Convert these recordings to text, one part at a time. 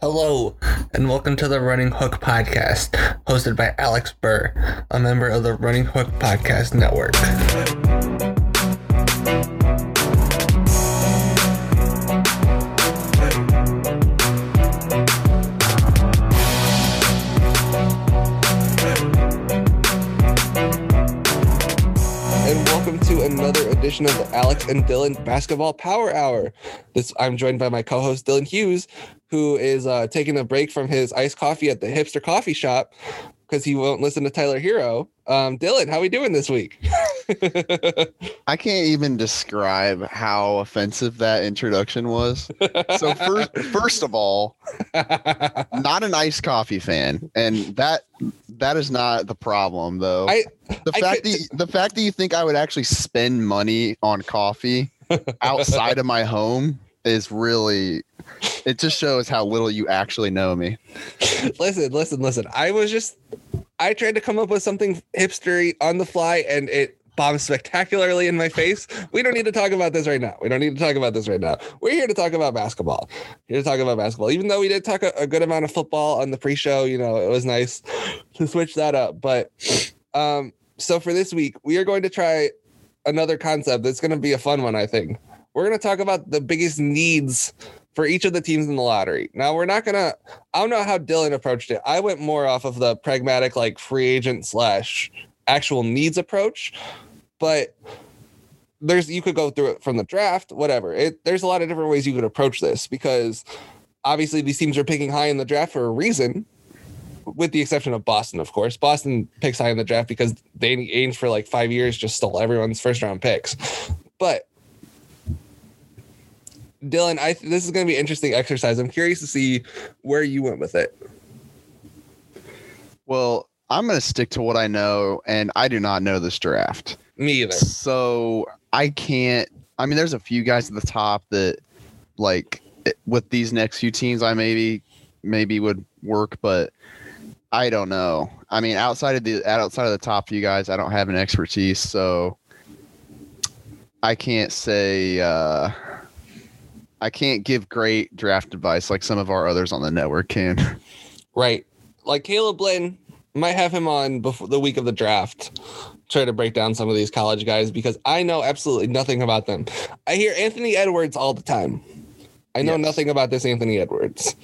Hello, and welcome to the Running Hook Podcast, hosted by Alex Burr, a member of the Running Hook Podcast Network. Edition of the Alex and Dylan Basketball Power Hour. This I'm joined by my co-host Dylan Hughes, who is uh, taking a break from his iced coffee at the hipster coffee shop because he won't listen to Tyler Herro. Um, Dylan, how are we doing this week? I can't even describe how offensive that introduction was. So first, first of all, not an iced coffee fan, and that that is not the problem though. I the I fact could- that the fact that you think I would actually spend money on coffee outside of my home is really it just shows how little you actually know me. listen, listen, listen. I was just I tried to come up with something hipstery on the fly, and it bombed spectacularly in my face. We don't need to talk about this right now. We don't need to talk about this right now. We're here to talk about basketball. Here to talk about basketball. Even though we did talk a, a good amount of football on the pre-show, you know, it was nice to switch that up. But um, so for this week, we are going to try another concept that's going to be a fun one. I think we're going to talk about the biggest needs for each of the teams in the lottery. Now we're not gonna. I don't know how Dylan approached it. I went more off of the pragmatic, like free agent slash actual needs approach, but there's you could go through it from the draft, whatever. It there's a lot of different ways you could approach this because obviously these teams are picking high in the draft for a reason. With the exception of Boston, of course. Boston picks high in the draft because they Ainge for like five years just stole everyone's first round picks. But Dylan, I this is going to be an interesting exercise. I'm curious to see where you went with it. Well, I'm going to stick to what I know and I do not know this draft. Me either. So I can't. I mean, there's a few guys at the top that, like, with these next few teams, I maybe maybe would work, but I don't know. I mean, outside of the outside of the top few guys, I don't have an expertise, so I can't say. uh I can't give great draft advice like some of our others on the network can. Right. Like Caleb Lynn might have him on before the week of the draft. Try to break down some of these college guys because I know absolutely nothing about them. I hear Anthony Edwards all the time. I know Yes. nothing about this Anthony Edwards.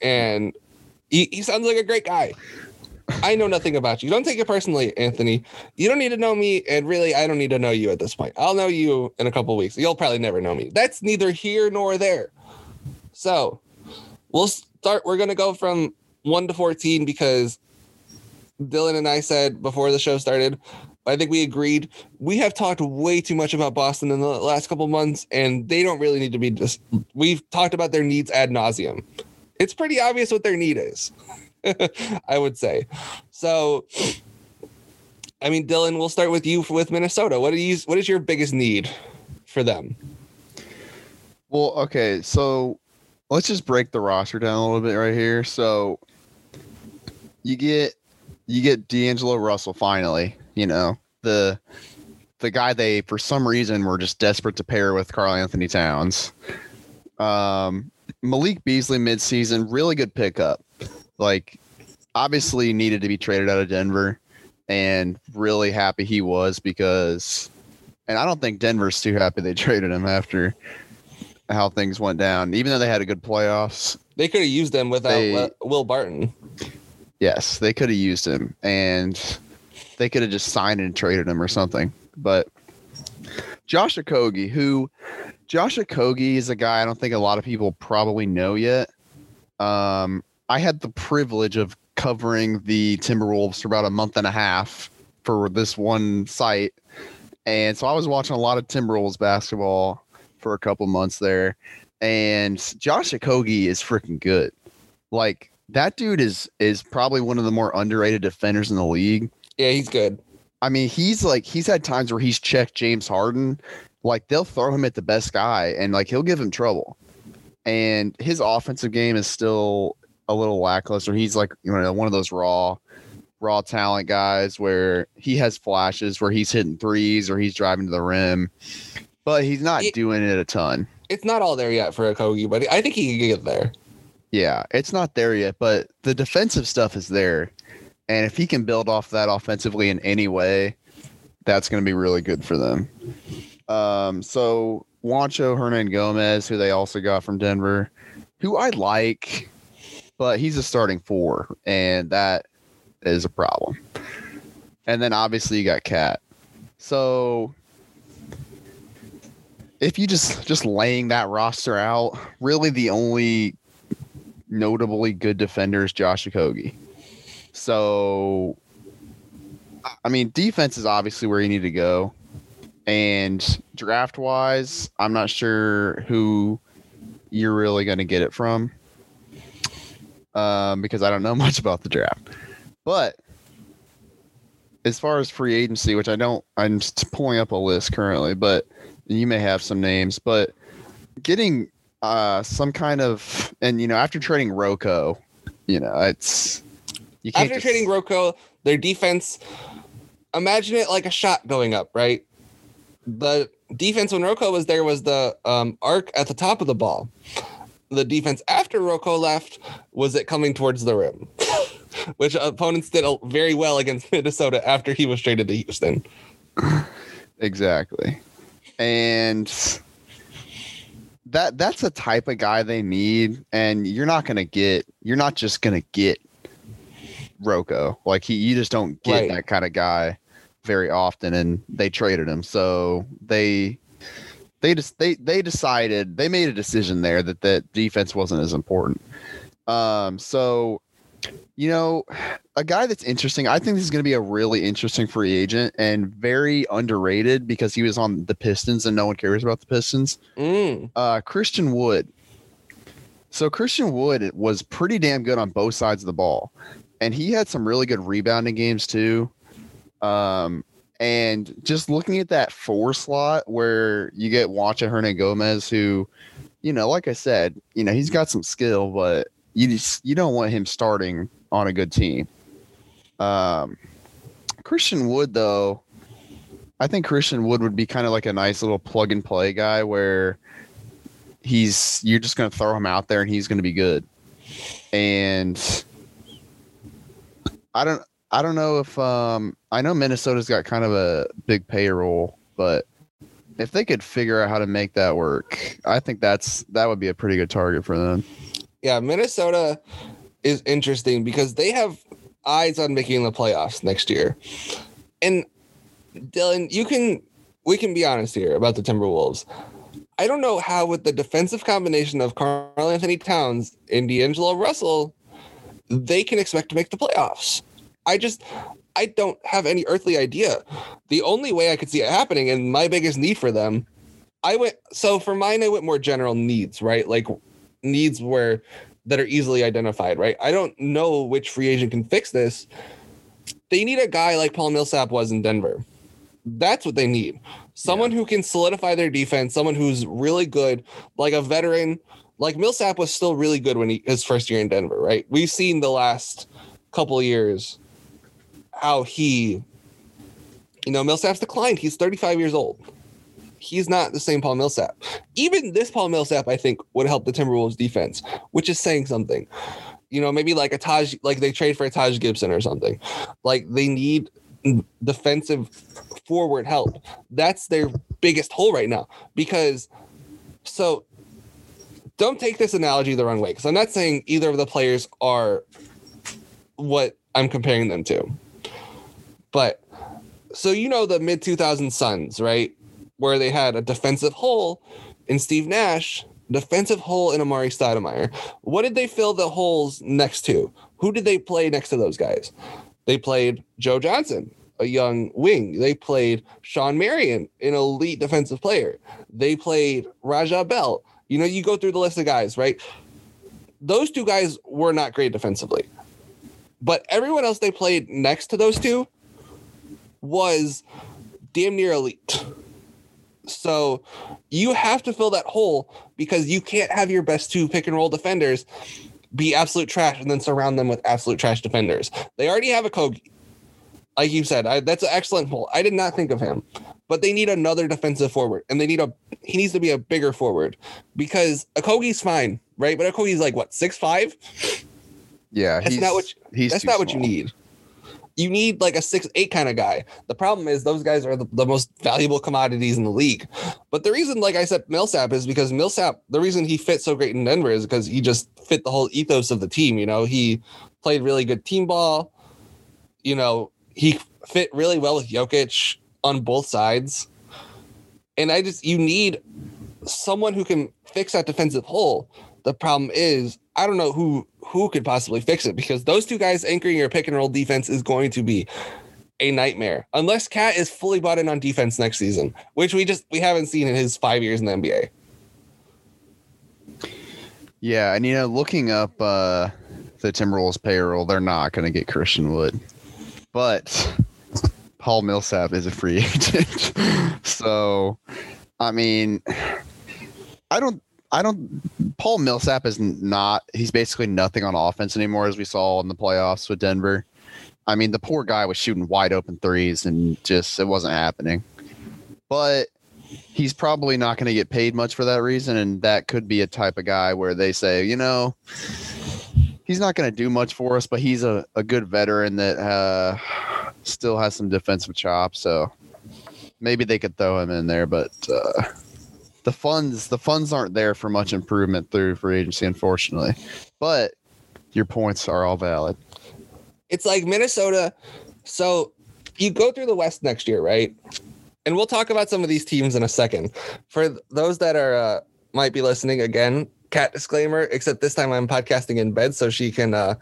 And he, he sounds like a great guy. I know nothing about you. Don't take it personally, Anthony. You don't need to know me, and really, I don't need to know you at this point. I'll know you in a couple weeks. You'll probably never know me. That's neither here nor there. So, we'll start. We're gonna go from one to fourteen because Dylan and I said before the show started. I think we agreed. We have talked way too much about Boston in the last couple months, and they don't really need to be just. We've talked about their needs ad nauseum. It's pretty obvious what their need is. I would say. So, I mean, Dylan, we'll start with you with Minnesota. What do you? What is your biggest need for them? Well, okay, so let's just break the roster down a little bit right here. So you get you get D'Angelo Russell finally, you know, the the guy they for some reason were just desperate to pair with Karl-Anthony Towns. Um Malik Beasley midseason, really good pickup. Like obviously needed to be traded out of Denver and really happy he was because and I don't think Denver's too happy they traded him after how things went down. Even though they had a good playoffs, They could have used them without They- Will Barton. Yes, they could have used him and they could have just signed and traded him or something. But Josh Okogie, who Josh Okogie is a guy I don't think a lot of people probably know yet. Um, I had the privilege of covering the Timberwolves for about a month and a half for this one site. And so I was watching a lot of Timberwolves basketball for a couple months there. And Josh Okogie is freaking good. Like that dude is is probably one of the more underrated defenders in the league. Yeah, he's good. I mean, he's like he's had times where he's checked James Harden. Like they'll throw him at the best guy and like he'll give him trouble. And his offensive game is still a little lackluster. He's like, you know, one of those raw raw talent guys where he has flashes where he's hitting threes or he's driving to the rim, but he's not It- doing it a ton. It's not all there yet for Okogie, but I think he can get there. Yeah, it's not there yet, but the defensive stuff is there. And if he can build off that offensively in any way, that's going to be really good for them. Um, so Juancho Hernangomez, who they also got from Denver, who I like, but he's a starting four, and that is a problem. And then obviously you got Cat. So if you just just laying that roster out, really the only notably good defender is Josh Okogie. So I mean, defense is obviously where you need to go. And draft wise, I'm not sure who you're really going to get it from um, because I don't know much about the draft. But as far as free agency, which I don't, I'm pulling up a list currently, but you may have some names, but getting uh, some kind of, and you know, after trading Rocco, you know, it's you can't after just, trading Rocco, their defense. Imagine it like a shot going up, right? The defense when Rocco was there was the um, arc at the top of the ball. The defense after Rocco left was it coming towards the rim. which opponents did very well against Minnesota after he was traded to Houston. Exactly. And that that's the type of guy they need and you're not going to get you're not just going to get Rocco. Like he you just don't get right. that kind of guy very often and they traded him. So they they just they they decided they made a decision there that that defense wasn't as important. Um so you know, a guy that's interesting. I think this is going to be a really interesting free agent and very underrated because he was on the Pistons and no one cares about the Pistons. Mm. Uh, Christian Wood. So Christian Wood was pretty damn good on both sides of the ball, and he had some really good rebounding games too. Um, and just looking at that four slot where you get Juancho Hernangomez, who, you know, like I said, you know, he's got some skill, but you just you don't want him starting on a good team. Um, Christian Wood though, I think Christian Wood would be kind of like a nice little plug and play guy where he's you're just going to throw him out there and he's going to be good. And I don't I don't know if um I know Minnesota's got kind of a big payroll, but if they could figure out how to make that work, I think that's that would be a pretty good target for them yeah, Minnesota is interesting because they have eyes on making the playoffs next year. And Dylan, you can we can be honest here about the Timberwolves. I don't know how with the defensive combination of Karl-Anthony Towns and D'Angelo Russell, they can expect to make the playoffs. I just I don't have any earthly idea. The only way I could see it happening and my biggest need for them, I went so for mine I went more general needs, right? Like needs where that are easily identified, right? I don't know which free agent can fix this. They need a guy like Paul Millsap was in Denver. That's what they need. Someone yeah. who can solidify their defense, someone who's really good, like a veteran. Like Millsap was still really good when he his first year in Denver, right? We've seen the last couple years how he, you know, Millsap's declined. He's 35 years old he's not the same Paul Millsap. Even this Paul Millsap, I think, would help the Timberwolves defense, which is saying something. You know, maybe like a Taj, like they trade for a Taj Gibson or something. Like they need defensive forward help. That's their biggest hole right now. Because so don't take this analogy the wrong way, because I'm not saying either of the players are what I'm comparing them to. But so you know the mid 2000 Suns, right? Where they had a defensive hole in Steve Nash, defensive hole in Amar'e Stoudemire. What did they fill the holes next to? Who did they play next to those guys? They played Joe Johnson, a young wing. They played Shawn Marion, an elite defensive player. They played Raja Bell. You know, you go through the list of guys, right? Those two guys were not great defensively. But everyone else they played next to those two was damn near elite. So you have to fill that hole because you can't have your best two pick and roll defenders be absolute trash and then surround them with absolute trash defenders. They already have Okogie. Like you said, I, that's an excellent pull. I did not think of him. but they need another defensive forward, and they need a he needs to be a bigger forward because Okogie's fine, right? But Okogie's like what six five. Yeah, That's he's not what he's That's not what you need. You need like a six eight kind of guy. The problem is those guys are the, the most valuable commodities in the league. But the reason, like I said, Millsap is because Millsap. The reason he fit so great in Denver is because he just fit the whole ethos of the team. You know, he played really good team ball. You know, he fit really well with Jokic on both sides. And I just you need someone who can fix that defensive hole. The problem is I don't know who who could possibly fix it because those two guys anchoring your pick and roll defense is going to be a nightmare unless Cat is fully bought in on defense next season, which we just we haven't seen in his five years in the NBA. Yeah, and you know, looking up uh the Timberwolves payroll, they're not going to get Christian Wood, but Paul Millsap is a free agent. so, I mean, I don't, I don't. Paul Millsap is not. He's basically nothing on offense anymore, as we saw in the playoffs with Denver. I mean, the poor guy was shooting wide open threes, and just it wasn't happening. But he's probably not going to get paid much for that reason, and that could be a type of guy where they say, you know, he's not going to do much for us, but he's a, a good veteran that uh, still has some defensive chops. So maybe they could throw him in there, but uh, the funds the funds aren't there for much improvement through free agency, unfortunately. But your points are all valid. It's like Minnesota. So you go through the West next year, right? And we'll talk about some of these teams in a second. For those that are uh, might be listening again, cat disclaimer. Except this time I'm podcasting in bed, so she can uh,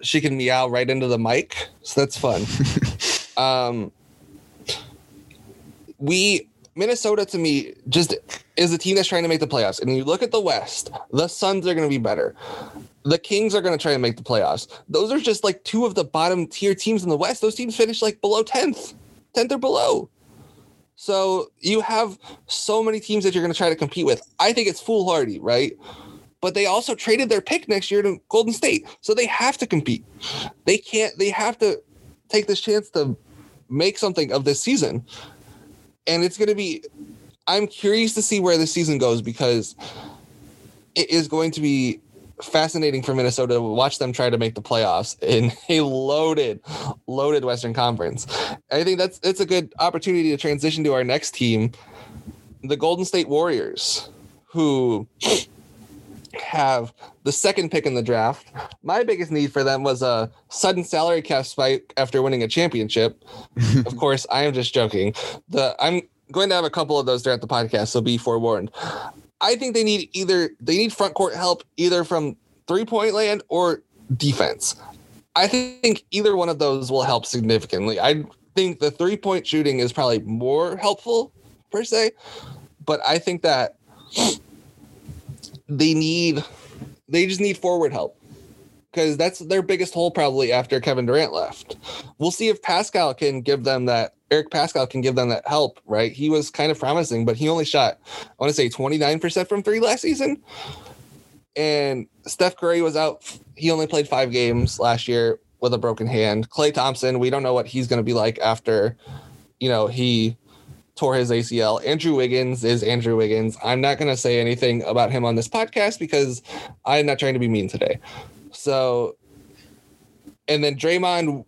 she can meow right into the mic. So that's fun. um, we Minnesota to me just is a team that's trying to make the playoffs. And you look at the West, the Suns are going to be better. The Kings are going to try and make the playoffs. Those are just like two of the bottom tier teams in the West. Those teams finish like below 10th, 10th or below. So you have so many teams that you're going to try to compete with. I think it's foolhardy, right? But they also traded their pick next year to Golden State. So they have to compete. They can't, they have to take this chance to make something of this season. And it's going to be, I'm curious to see where the season goes because it is going to be fascinating for Minnesota to watch them try to make the playoffs in a loaded, loaded Western Conference. I think that's it's a good opportunity to transition to our next team, the Golden State Warriors, who have the second pick in the draft. My biggest need for them was a sudden salary cap spike after winning a championship. of course, I am just joking. The I'm going to have a couple of those throughout the podcast, so be forewarned. I think they need either they need front court help either from three point land or defense. I think either one of those will help significantly. I think the three point shooting is probably more helpful per se, but I think that they need they just need forward help because that's their biggest hole probably after Kevin Durant left. We'll see if Paschall can give them that. Eric Paschall can give them that help, right? He was kind of promising, but he only shot, I want to say 29% from three last season. And Steph Curry was out. He only played five games last year with a broken hand. Klay Thompson, we don't know what he's going to be like after, you know, he tore his ACL. Andrew Wiggins is Andrew Wiggins. I'm not going to say anything about him on this podcast because I'm not trying to be mean today. So, and then Draymond,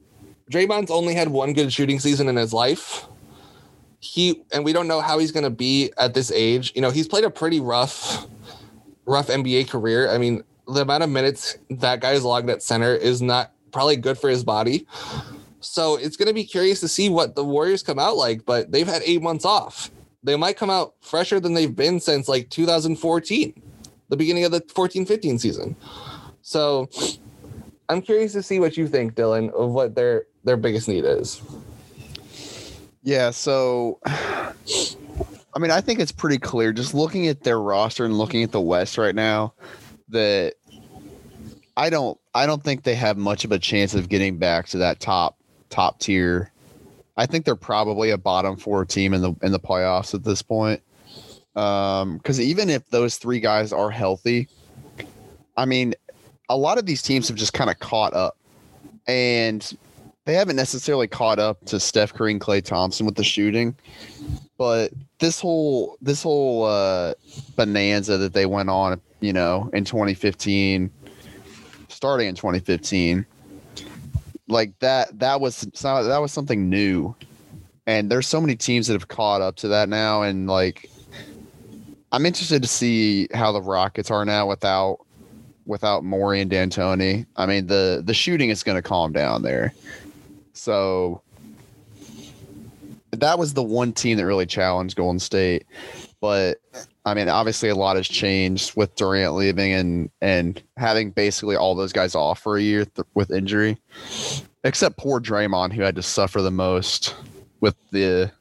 Draymond's only had one good shooting season in his life. He and we don't know how he's going to be at this age. You know, he's played a pretty rough, rough NBA career. I mean, the amount of minutes that guy's logged at center is not probably good for his body. So it's going to be curious to see what the Warriors come out like. But they've had eight months off. They might come out fresher than they've been since like 2014, the beginning of the 14-15 season. So I'm curious to see what you think, Dylan, of what their their biggest need is. Yeah, so I mean, I think it's pretty clear just looking at their roster and looking at the West right now that I don't I don't think they have much of a chance of getting back to that top top tier. I think they're probably a bottom four team in the in the playoffs at this point. Um, because even if those three guys are healthy, I mean, a lot of these teams have just kind of caught up. And they haven't necessarily caught up to Steph Curry and Klay Thompson with the shooting, but this whole this whole uh, bonanza that they went on, you know, in 2015, starting in 2015, like that that was that was something new, and there's so many teams that have caught up to that now, and like I'm interested to see how the Rockets are now without without Morey and D'Antoni. I mean the the shooting is going to calm down there. So that was the one team that really challenged Golden State. But I mean, obviously a lot has changed with Durant leaving and and having basically all those guys off for a year th- with injury, except poor Draymond who had to suffer the most with the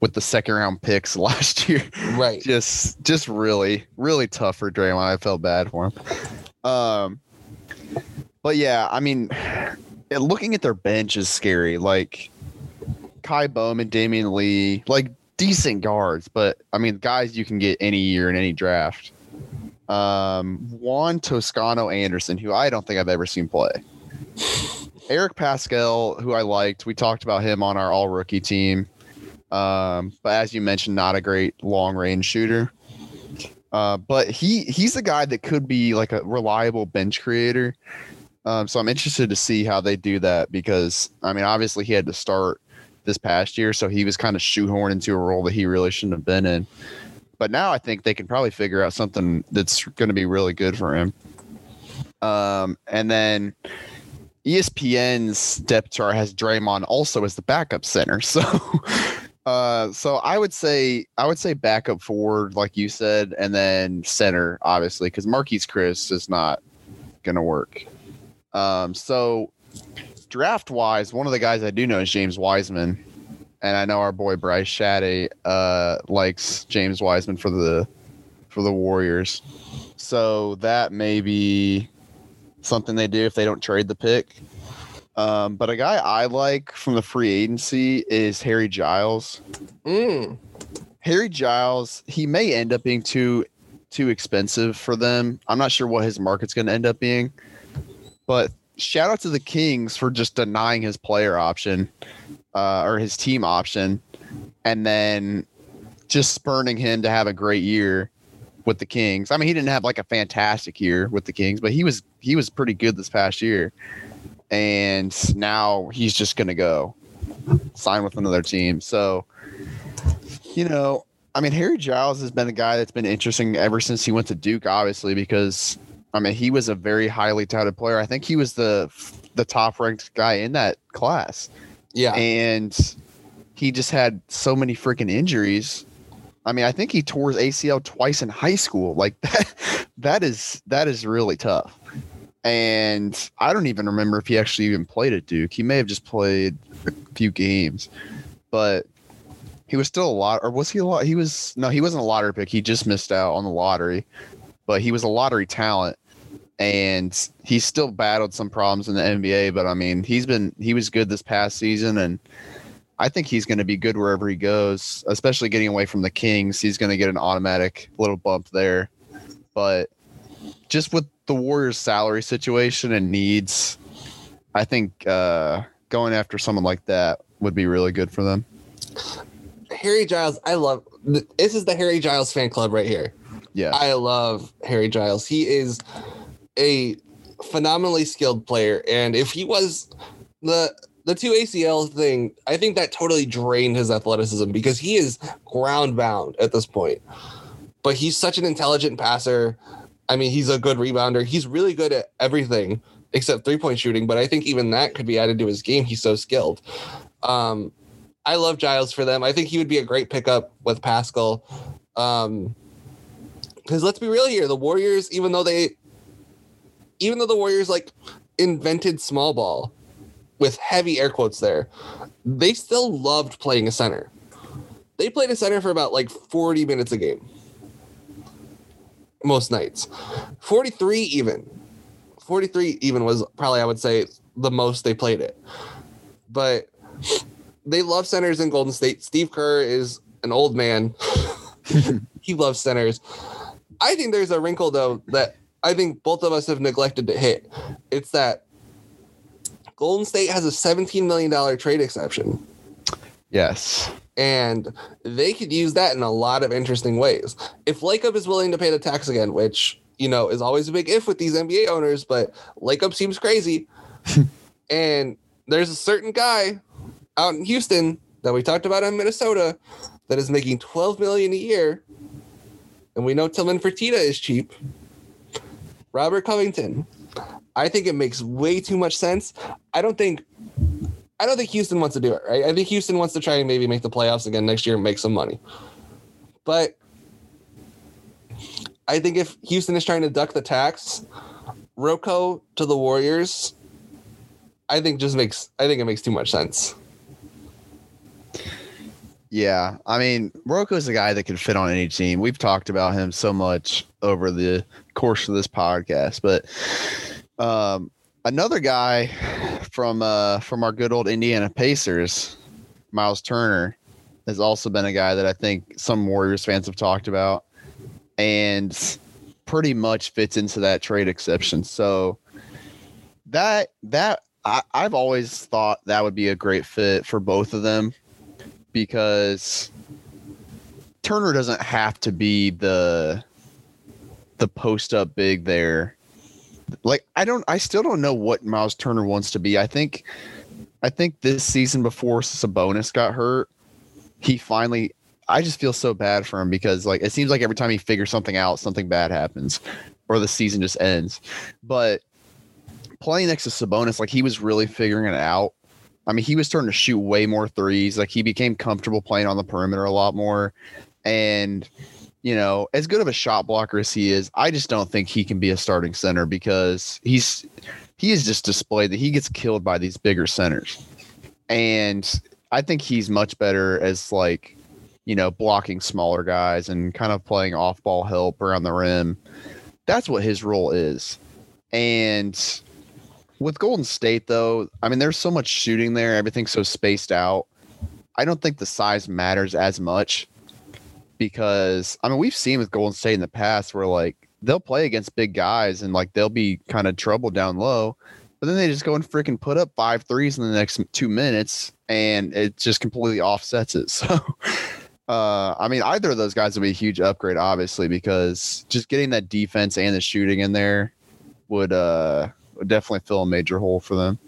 with the second round picks last year. Right. just just really really tough for Draymond. I felt bad for him. Um, but yeah, I mean, looking at their bench is scary. Like Ky Bowman, Damion Lee, like decent guards, but I mean, guys you can get any year in any draft. Um, Juan Toscano Anderson, who I don't think I've ever seen play. Eric Paschall, who I liked, we talked about him on our all rookie team. Um, but as you mentioned, not a great long range shooter. Uh, but he he's a guy that could be like a reliable bench creator. Um, so I'm interested to see how they do that because I mean, obviously he had to start this past year, so he was kind of shoehorned into a role that he really shouldn't have been in. But now I think they can probably figure out something that's going to be really good for him. Um, and then ESPN's depth chart has Draymond also as the backup center. So, uh, so I would say I would say backup forward, like you said, and then center, obviously, because Marquese Chriss is not going to work. Um, so draft wise, one of the guys I do know is James Wiseman, and I know our boy Bryce Shaddy uh, likes James Wiseman for the for the Warriors. So that may be something they do if they don't trade the pick. Um, but a guy I like from the free agency is Harry Giles. Mm. Harry Giles, he may end up being too too expensive for them. I'm not sure what his market's going to end up being. But shout out to the Kings for just denying his player option uh, or his team option, and then just spurning him to have a great year with the Kings. I mean, he didn't have like a fantastic year with the Kings, but he was he was pretty good this past year. And now he's just gonna go sign with another team. So, you know, I mean, Harry Giles has been a guy that's been interesting ever since he went to Duke, obviously, because I mean, he was a very highly touted player. I think he was the the top ranked guy in that class. Yeah. And he just had so many freaking injuries. I mean, I think he tore his ACL twice in high school. Like that that is that is really tough. And I don't even remember if he actually even played at Duke. He may have just played a few games. But he was still a lot or was he a lot he was no, he wasn't a lottery pick. He just missed out on the lottery. But he was a lottery talent and he still battled some problems in the NBA. But I mean, he's been he was good this past season, and I think he's going to be good wherever he goes. Especially getting away from the Kings, he's going to get an automatic little bump there. But just with the Warriors' salary situation and needs, I think uh, going after someone like that would be really good for them. Harry Giles, I love this is the Harry Giles fan club right here. Yeah. I love Harry Giles. He is a phenomenally skilled player, and if he was the the two ACL thing, I think that totally drained his athleticism because he is ground bound at this point. But he's such an intelligent passer. I mean, he's a good rebounder. He's really good at everything except three point shooting. But I think even that could be added to his game. He's so skilled. Um, I love Giles for them. I think he would be a great pickup with Paschall. Um, because let's be real here, the Warriors, even though they even though the Warriors like invented small ball with heavy air quotes there, they still loved playing a center. They played a center for about like 40 minutes a game. Most nights. 43 even. 43 even was probably I would say the most they played it. But they love centers in Golden State. Steve Kerr is an old man. he loves centers. I think there's a wrinkle though that I think both of us have neglected to hit. It's that Golden State has a $17 million trade exception. Yes. And they could use that in a lot of interesting ways. If Lacob is willing to pay the tax again, which, you know, is always a big if with these NBA owners, but Lacob seems crazy. and there's a certain guy out in Houston that we talked about in Minnesota that is making 12 million a year. And we know Tilman Fertitta is cheap. Robert Covington. I think it makes way too much sense. I don't think I don't think Houston wants to do it, right? I think Houston wants to try and maybe make the playoffs again next year and make some money. But I think if Houston is trying to duck the tax, Rocco to the Warriors, I think just makes I think it makes too much sense. Yeah, I mean, is a guy that can fit on any team. We've talked about him so much over the course of this podcast, but um, another guy from uh, from our good old Indiana Pacers, Miles Turner, has also been a guy that I think some Warriors fans have talked about, and pretty much fits into that trade exception. So that that I, I've always thought that would be a great fit for both of them because Turner doesn't have to be the the post up big there. Like I don't I still don't know what Miles Turner wants to be. I think I think this season before Sabonis got hurt, he finally I just feel so bad for him because like it seems like every time he figures something out, something bad happens or the season just ends. But playing next to Sabonis, like he was really figuring it out I mean, he was starting to shoot way more threes. Like he became comfortable playing on the perimeter a lot more. And, you know, as good of a shot blocker as he is, I just don't think he can be a starting center because he's he is just displayed that he gets killed by these bigger centers. And I think he's much better as like, you know, blocking smaller guys and kind of playing off ball help around the rim. That's what his role is. And with Golden State, though, I mean, there's so much shooting there. Everything's so spaced out. I don't think the size matters as much because, I mean, we've seen with Golden State in the past where, like, they'll play against big guys and, like, they'll be kind of troubled down low, but then they just go and freaking put up five threes in the next two minutes and it just completely offsets it. So, uh, I mean, either of those guys would be a huge upgrade, obviously, because just getting that defense and the shooting in there would, uh, definitely fill a major hole for them.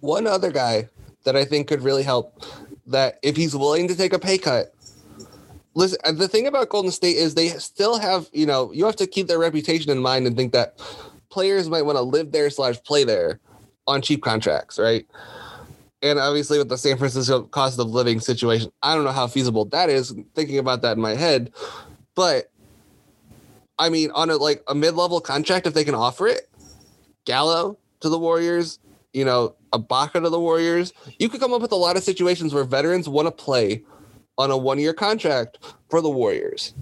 One other guy that I think could really help that if he's willing to take a pay cut. Listen, the thing about Golden State is they still have, you know, you have to keep their reputation in mind and think that players might want to live there slash play there on cheap contracts, right? And obviously with the San Francisco cost of living situation, I don't know how feasible that is thinking about that in my head. But I mean, on a like a mid-level contract, if they can offer it, Gallo to the Warriors, you know, Ibaka to the Warriors. You could come up with a lot of situations where veterans want to play on a one year contract for the Warriors.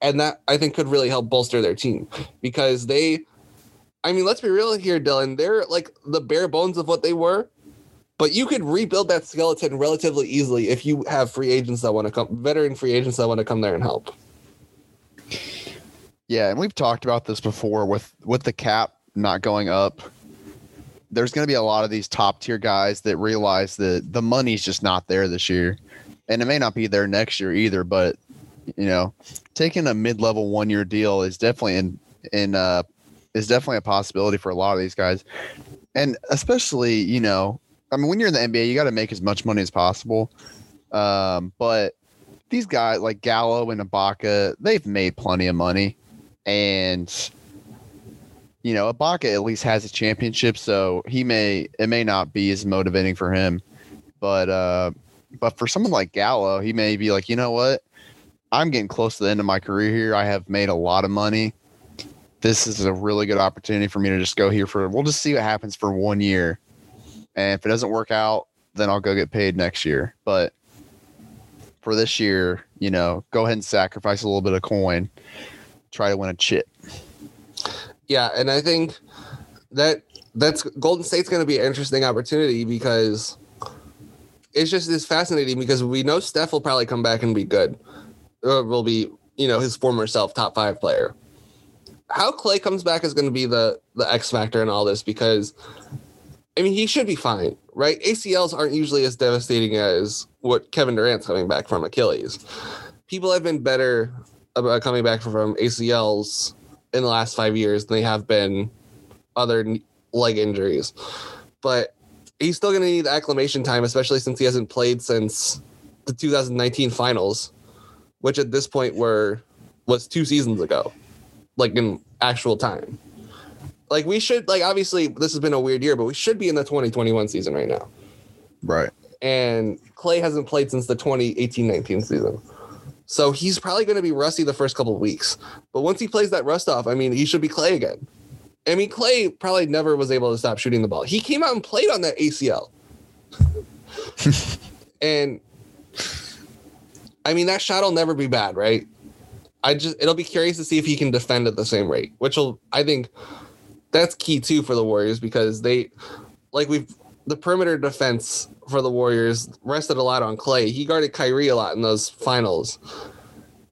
And that I think could really help bolster their team because they, I mean, let's be real here, Dylan. They're like the bare bones of what they were, but you could rebuild that skeleton relatively easily if you have free agents that want to come, veteran free agents that want to come there and help. Yeah, and we've talked about this before with with the cap not going up, there's going to be a lot of these top tier guys that realize that the money's just not there this year. And it may not be there next year either, but you know, taking a mid-level one-year deal is definitely in in uh is definitely a possibility for a lot of these guys. And especially, you know, I mean when you're in the NBA, you got to make as much money as possible. Um, but these guys like Gallo and Ibaka, they've made plenty of money. And you know, Ibaka at least has a championship, so he may it may not be as motivating for him. But uh but for someone like Gallo, he may be like, you know what? I'm getting close to the end of my career here. I have made a lot of money. This is a really good opportunity for me to just go here for we'll just see what happens for one year. And if it doesn't work out, then I'll go get paid next year. But for this year, you know, go ahead and sacrifice a little bit of coin, try to win a chip. Yeah, and I think that that's Golden State's going to be an interesting opportunity because it's just it's fascinating because we know Steph will probably come back and be good, or will be you know his former self top five player. How Klay comes back is going to be the the X factor in all this because I mean, he should be fine, right? ACLs aren't usually as devastating as what Kevin Durant's coming back from Achilles. People have been better about coming back from ACLs in the last five years than they have been other leg injuries. But he's still going to need acclimation time, especially since he hasn't played since the 2019 finals, which at this point were was two seasons ago, like in actual time. Like we should like obviously this has been a weird year, but we should be in the 2021 season right now. Right. And Klay hasn't played since the 2018-19 season. So he's probably going to be rusty the first couple of weeks. But once he plays that rust off, I mean, he should be Klay again. I mean, Klay probably never was able to stop shooting the ball. He came out and played on that ACL. and I mean, that shot will never be bad, right? I just it'll be curious to see if he can defend at the same rate, which will I think that's key too for the Warriors because they like we've the perimeter defense for the Warriors rested a lot on Klay. He guarded Kyrie a lot in those finals.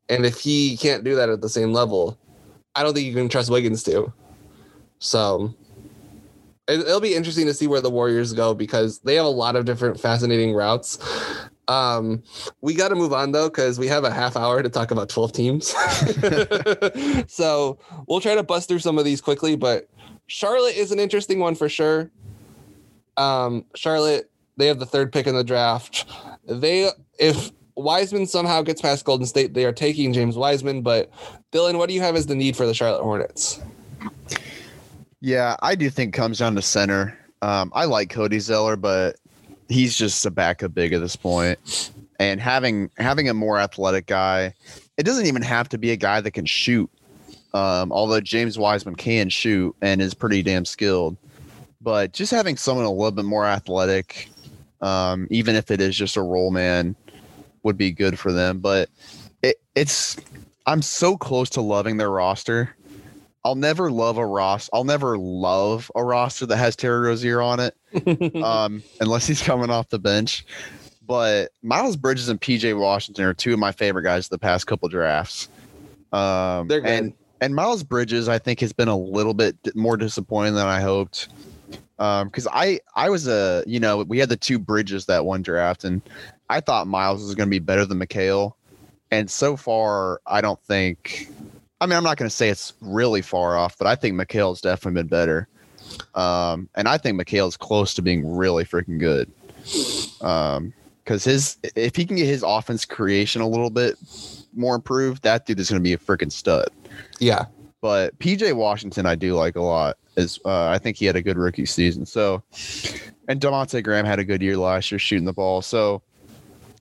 And if he can't do that at the same level, I don't think you can trust Wiggins to. So it, it'll be interesting to see where the Warriors go because they have a lot of different fascinating routes. Um, we got to move on though because we have a half hour to talk about 12 teams. so we'll try to bust through some of these quickly, but Charlotte is an interesting one for sure. Um, Charlotte, they have the third pick in the draft. They, if Wiseman somehow gets past Golden State, they are taking James Wiseman. But Dylan, what do you have as the need for the Charlotte Hornets? Yeah, I do think comes down to center. Um, I like Cody Zeller, but he's just a backup big at this point. And having having a more athletic guy, it doesn't even have to be a guy that can shoot. Um, although James Wiseman can shoot and is pretty damn skilled, but just having someone a little bit more athletic, um, even if it is just a role man, would be good for them. But it, it's I'm so close to loving their roster. I'll never love a roster. I'll never love a roster that has Terry Rozier on it, um, unless he's coming off the bench. But Miles Bridges and PJ Washington are two of my favorite guys the past couple drafts. Um, They're good. and and Miles Bridges, I think, has been a little bit more disappointing than I hoped. Um, because I I was a you know we had the two Bridges that one draft, and I thought Miles was going to be better than Mikal, and so far I don't think. I mean, I'm not going to say it's really far off, but I think Mikal's definitely been better. Um, and I think Mikal's close to being really freaking good. Um, because his if he can get his offense creation a little bit more improved, that dude is going to be a freaking stud. yeah. But PJ Washington, I do like a lot. Is uh, I think he had a good rookie season. So, and Devonte' Graham had a good year last year shooting the ball. So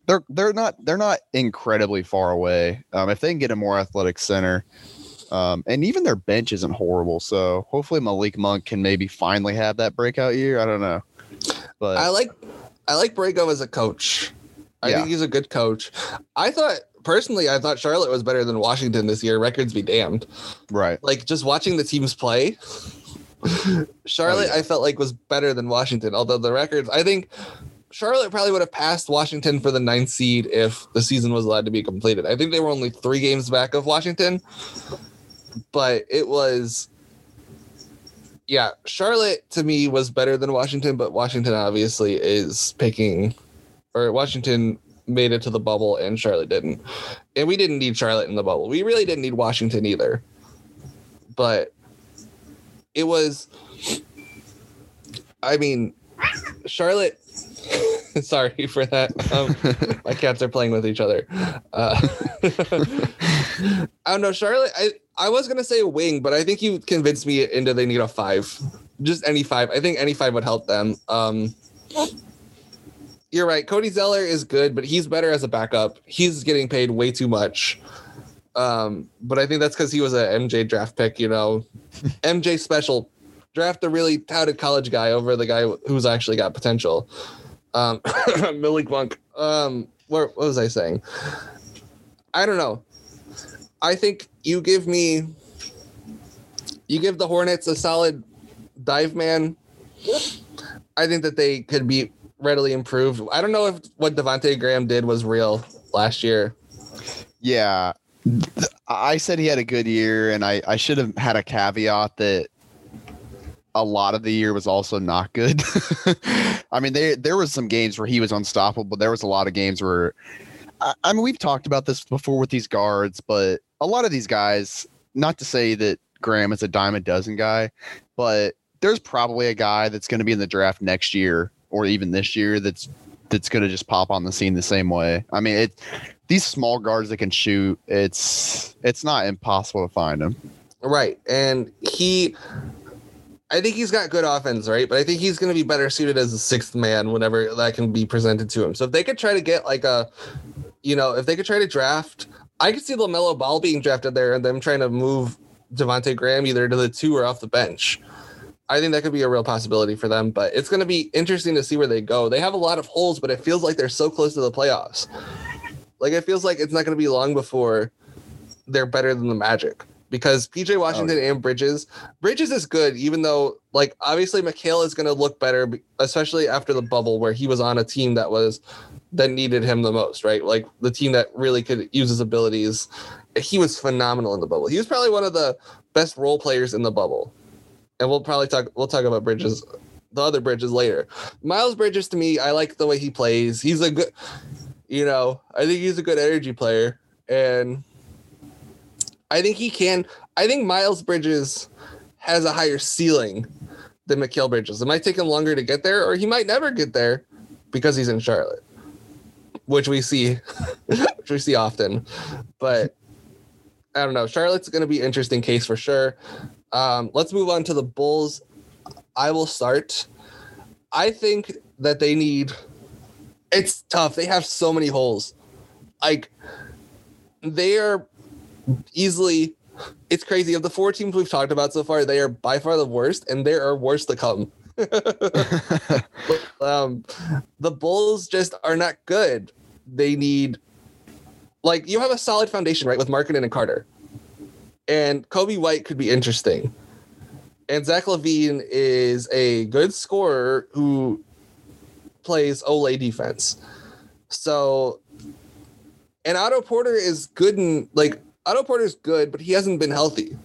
they're they're not they're not incredibly far away. Um, if they can get a more athletic center, um, and even their bench isn't horrible. So hopefully Malik Monk can maybe finally have that breakout year. I don't know, but I like I like Borrego as a coach. I Yeah. think he's a good coach. I thought personally, I thought Charlotte was better than Washington this year. Records be damned. right, Like just watching the teams play, Charlotte Oh, yeah. I felt like was better than Washington. Although the records, I think Charlotte probably would have passed Washington for the ninth seed if the season was allowed to be completed. I think they were only three games back of Washington, but it was. Yeah, Charlotte to me was better than Washington, but Washington obviously is picking, or Washington made it to the bubble and Charlotte didn't. And we didn't need Charlotte in the bubble. We really didn't need Washington either. But it was, I mean, Charlotte. sorry for that. Um, my cats are playing with each other. Uh, I don't know, Charlotte. I I was gonna say wing, but I think you convinced me into they need a five. Just any five. I think any five would help them. Um, you're right. Cody Zeller is good, but he's better as a backup. He's getting paid way too much. Um, but I think that's because he was a MJ draft pick. You know, MJ special. Draft a really touted college guy over the guy who's actually got potential. Um, Malik Monk. Um, what, what was I saying? I don't know. I think you give me, you give the Hornets a solid dive man. I think that they could be readily improved. I don't know if what Devonte' Graham did was real last year. yeah. I said he had a good year, and I I should have had a caveat that a lot of the year was also not good. I mean, there there was some games where he was unstoppable, but there was a lot of games where I, I mean we've talked about this before with these guards, but a lot of these guys, not to say that Graham is a dime a dozen guy, but there's probably a guy that's going to be in the draft next year or even this year that's that's going to just pop on the scene the same way. I mean, it these small guards that can shoot, it's it's not impossible to find them. Right. And he I think he's got good offense, right? But I think he's going to be better suited as a sixth man whenever that can be presented to him. So if they could try to get like a, you know, if they could try to draft, I could see LaMelo Ball being drafted there and them trying to move Devonte' Graham either to the two or off the bench. I think that could be a real possibility for them, but it's going to be interesting to see where they go. They have a lot of holes, but it feels like they're so close to the playoffs. Like it feels like it's not going to be long before they're better than the Magic because PJ oh, Washington oh, and Bridges, Bridges is good, even though like obviously Mikal is going to look better, especially after the bubble where he was on a team that was that needed him the most, right? Like the team that really could use his abilities. He was phenomenal in the bubble. He was probably one of the best role players in the bubble, and we'll probably talk. We'll talk about Bridges, the other Bridges later. Miles Bridges to me, I like the way he plays. He's a good, you know, I think he's a good energy player, and I think he can. I think Miles Bridges has a higher ceiling than Mikal Bridges. It might take him longer to get there, or he might never get there because he's in Charlotte, which we see, which we see often. But I don't know. Charlotte's going to be interesting case for sure. Um, let's move on to the Bulls. I will start. I think that they need. It's tough. They have so many holes. Like they are easily it's crazy. Of the four teams we've talked about so far, they are by far the worst, and there are worse to come. um, the Bulls just are not good. They need, like, you have a solid foundation, right, with Markkanen and Carter, and Coby White could be interesting. And Zach LaVine is a good scorer who plays Olay defense. So, and Otto Porter is good and like Otto Porter's good, but he hasn't been healthy.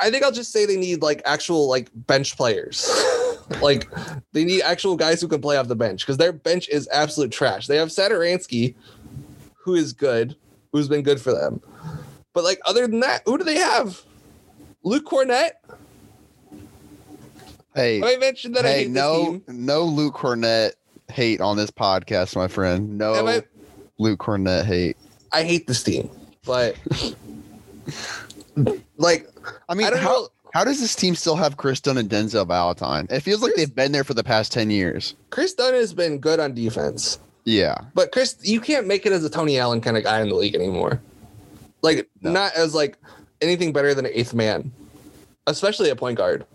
I think I'll just say they need like actual like bench players. like they need actual guys who can play off the bench because their bench is absolute trash. They have Satoransky, who is good, who's been good for them. But like other than that, who do they have? Luke Kornet. Hey, I mentioned that. Hey, no, no Luke Kornet hate on this podcast, my friend. No I, Luke Kornet hate. I hate this team, but like, I mean, I how know. how does this team still have Kris Dunn and Denzel Valentine? It feels like Kris, they've been there for the past ten years. Kris Dunn has been good on defense. Yeah, but Kris, you can't make it as a Tony Allen kind of guy in the league anymore. Like, no. not as like anything better than an eighth man, especially a point guard.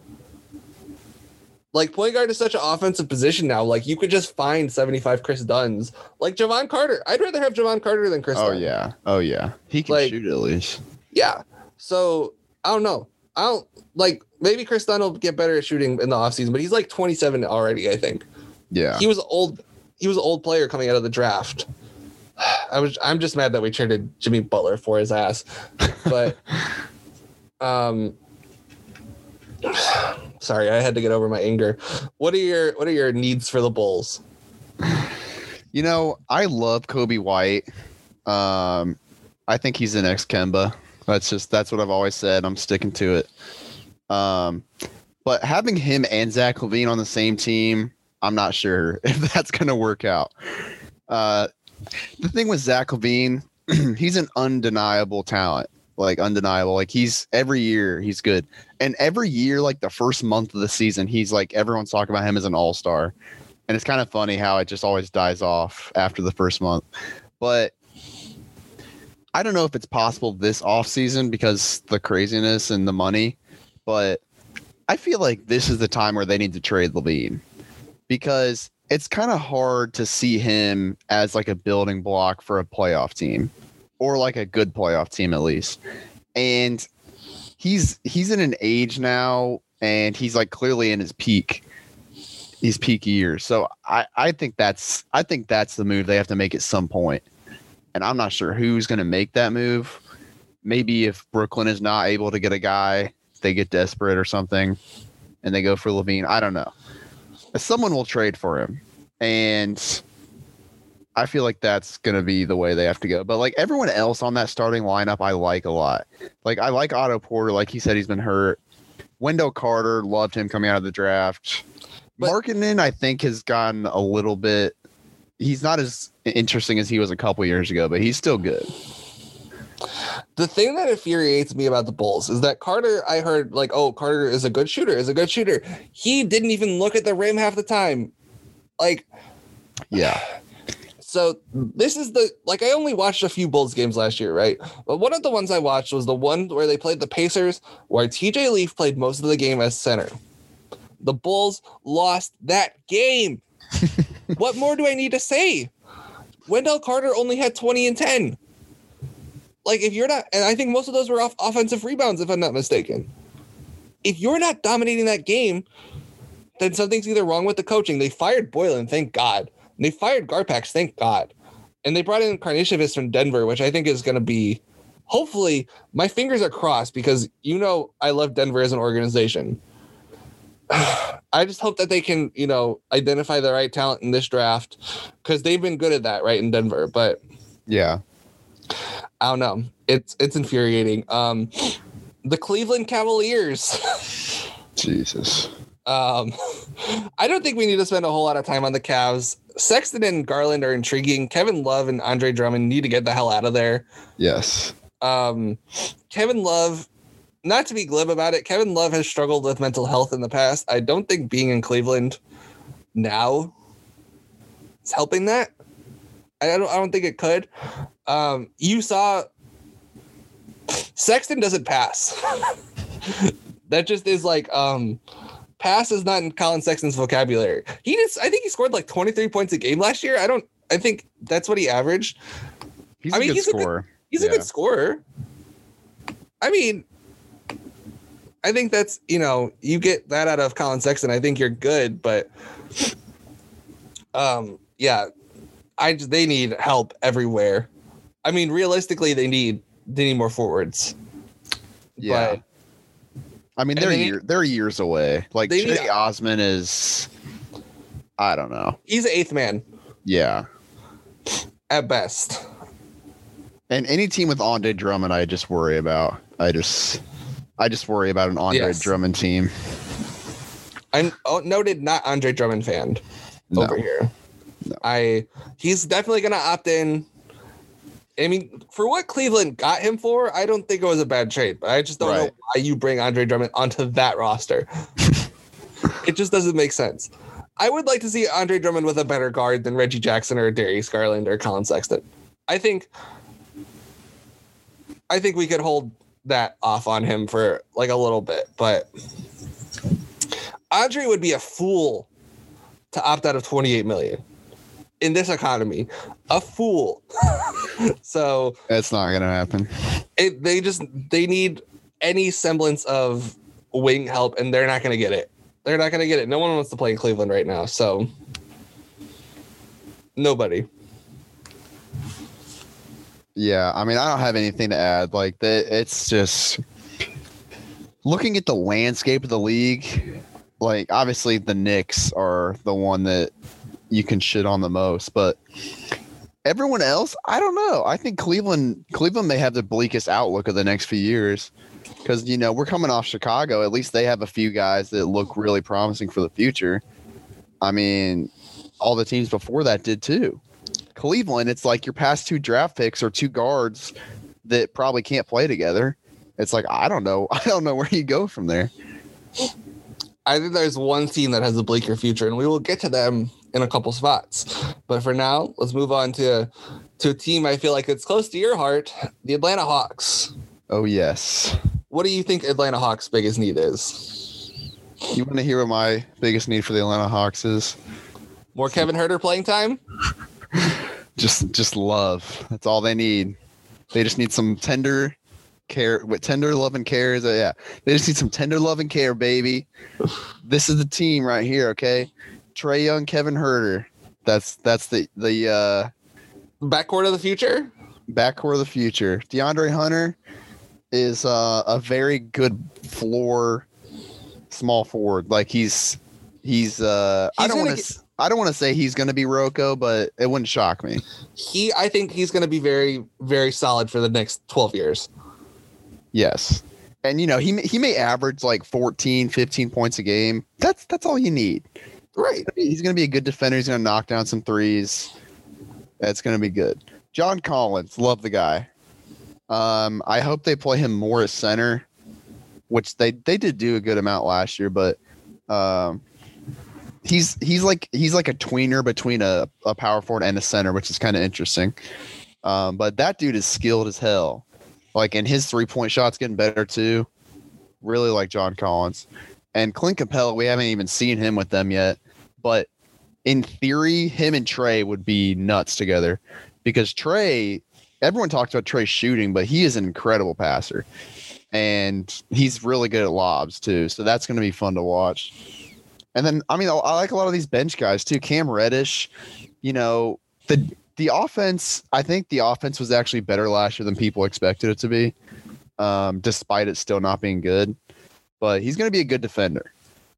Like point guard is such an offensive position now. Like you could just find 75 Kris Dunns. Like Jevon Carter. I'd rather have Jevon Carter than Kris Oh Dunn. yeah. Oh yeah. He can like, shoot at least. Yeah. So I don't know. I don't like maybe Kris Dunn will get better at shooting in the offseason, but he's like 27 already, I think. Yeah. He was old he was an old player coming out of the draft. I was I'm just mad that we traded Jimmy Butler for his ass. But um Sorry, I had to get over my anger. What are your what are your needs for the Bulls? You know, I love Coby White. Um, I think he's the next Kemba. That's just that's what I've always said. I'm sticking to it. Um, but having him and Zach LaVine on the same team, I'm not sure if that's going to work out. Uh, the thing with Zach LaVine, he's an undeniable talent like undeniable. Like he's every year he's good, and every year like the first month of the season, he's like everyone's talking about him as an all star, and it's kind of funny how it just always dies off after the first month. But I don't know if it's possible this off season because the craziness and the money, but I feel like this is the time where they need to trade LaVine because it's kind of hard to see him as like a building block for a playoff team or like a good playoff team at least. And he's he's in an age now and he's like clearly in his peak his peak years. So I, I think that's I think that's the move they have to make at some point. And I'm not sure who's gonna make that move. Maybe if Brooklyn is not able to get a guy they get desperate or something, and they go for LaVine. I don't know. Someone will trade for him, and I feel like that's gonna be the way they have to go. But like everyone else on that starting lineup, I like a lot. Like I like Otto Porter. Like he said, he's been hurt. Wendell Carter loved him coming out of the draft. But- Markkanen, I think, has gotten a little bit. He's not as interesting as he was a couple years ago, but he's still good. The thing that infuriates me about the Bulls is that Carter, I heard like, oh, Carter is a good shooter, is a good shooter. He didn't even look at the rim half the time. Like, Yeah, so this is the like I only watched a few Bulls games last year, right? But one of the ones I watched was the one where they played the Pacers, where TJ Leaf played most of the game as center. The Bulls lost that game. what more do I need to say? Wendell Carter only had 20 and 10. Like if you're not and I think most of those were off offensive rebounds if I'm not mistaken. If you're not dominating that game, then something's either wrong with the coaching. They fired Boylen, thank God. And they fired Garpax, thank God. And they brought in Karnisovas from Denver, which I think is going to be, hopefully, my fingers are crossed because you know I love Denver as an organization. I just hope that they can, you know, identify the right talent in this draft because they've been good at that, right, in Denver. But yeah. I don't know. It's it's infuriating. Um, the Cleveland Cavaliers. Jesus. Um, I don't think we need to spend a whole lot of time on the Cavs. Sexton and Garland are intriguing. Kevin Love and Andre Drummond need to get the hell out of there. Yes. Um, Kevin Love, not to be glib about it, Kevin Love has struggled with mental health in the past. I don't think being in Cleveland now is helping that. I don't. I don't think it could. Um, you saw Sexton doesn't pass. that just is like um pass is not in Collin Sexton's vocabulary. He just I think he scored like 23 points a game last year. I don't I think that's what he averaged. He's I a mean, good he's a good- scorer. He's a good scorer. I mean, I think that's you know you get that out of Collin Sexton. I think you're good, but um, yeah, I they need help everywhere. I mean, realistically, they need they need more forwards. yeah. But I mean, they're they year, they're years away. Like need- Osman is, I don't know. he's an eighth man Yeah, at best. and any team with Andre Drummond, I just worry about. I just, I just worry about an Andre Yes. Drummond team. I'm oh, noted not Andre Drummond fan. No, over here. No. I he's definitely gonna opt in. I mean, for what Cleveland got him for, I don't think it was a bad trade. But I just don't know why you bring Andre Drummond onto that roster. it just doesn't make sense. I would like to see Andre Drummond with a better guard than Reggie Jackson or Darius Garland or Collin Sexton. I think I think we could hold that off on him for like a little bit, but Andre would be a fool to opt out of 28 million in this economy. A fool. so that's not gonna happen. it, they just they need any semblance of wing help, and they're not going to get it. They're not going to get it. No one wants to play in Cleveland right now, so nobody. Yeah, I mean, I don't have anything to add. Like that, it's just looking at the landscape of the league. Like, obviously, the Knicks are the one that you can shit on the most, but everyone else, I don't know. I think Cleveland, Cleveland may have the bleakest outlook of the next few years because you know we're coming off Chicago. At least they have a few guys that look really promising for the future. I mean, all the teams before that did too. Cleveland, it's like your past two draft picks or two guards that probably can't play together. It's like I don't know. I don't know where you go from there. I think there's one team that has a bleaker future, and we will get to them in a couple spots. But for now, let's move on to to a team I feel like it's close to your heart, the Atlanta Hawks. Oh yes. What do you think Atlanta Hawks' biggest need is? You want to hear what my biggest need for the Atlanta Hawks is? More Kevin Huerter playing time? Just just love. That's all they need. They just need some tender care with tender love and care is uh, yeah. They just need some tender love and care, baby. This is the team right here, okay? Trae Young, Kevin Huerter. That's that's the the uh Backcourt of the future? backcourt of the future. DeAndre Hunter, is uh, a very good floor small forward. Like he's he's uh I don't want to I don't want to say he's going to be Rocco, but it wouldn't shock me. He, I think he's going to be very, very solid for the next 12 years. Yes. And you know, he may- he may average like 14, 15 points a game. That's that's all you need. Right. He's going to be a good defender. He's going to knock down some threes. That's going to be good. John Collins, love the guy. Um, I hope they play him more as center, which they they did do a good amount last year, but um, he's he's like he's like a tweener between a, a power forward and a center, which is kind of interesting. Um, but that dude is skilled as hell. Like, and his three point shot's getting better too. Really like John Collins. And Clint Capela, we haven't even seen him with them yet. But in theory, him and Trae would be nuts together because Trae, everyone talks about Trae shooting, but he is an incredible passer. And he's really good at lobs too. So that's going to be fun to watch. And then, I mean, I, like a lot of these bench guys too. Cam Reddish, you know, the the offense, I think the offense was actually better last year than people expected it to be, um, despite it still not being good. But he's going to be a good defender.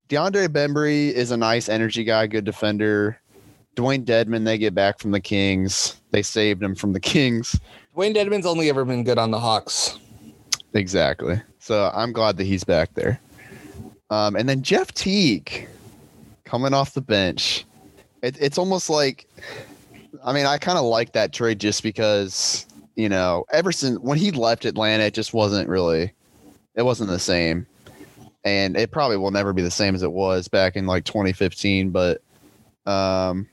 DeAndre Bembry is a nice energy guy, good defender. Dewayne Dedmon, they get back from the Kings. They saved him from the Kings. Dewayne Dedmon's only ever been good on the Hawks. Exactly. So I'm glad that he's back there. Um, and then Jeff Teague coming off the bench. It, it's almost like, I mean, I kind of like that trade just because, you know, ever since when he left Atlanta, it just wasn't really, it wasn't the same. And it probably will never be the same as it was back in like 2015. But, um,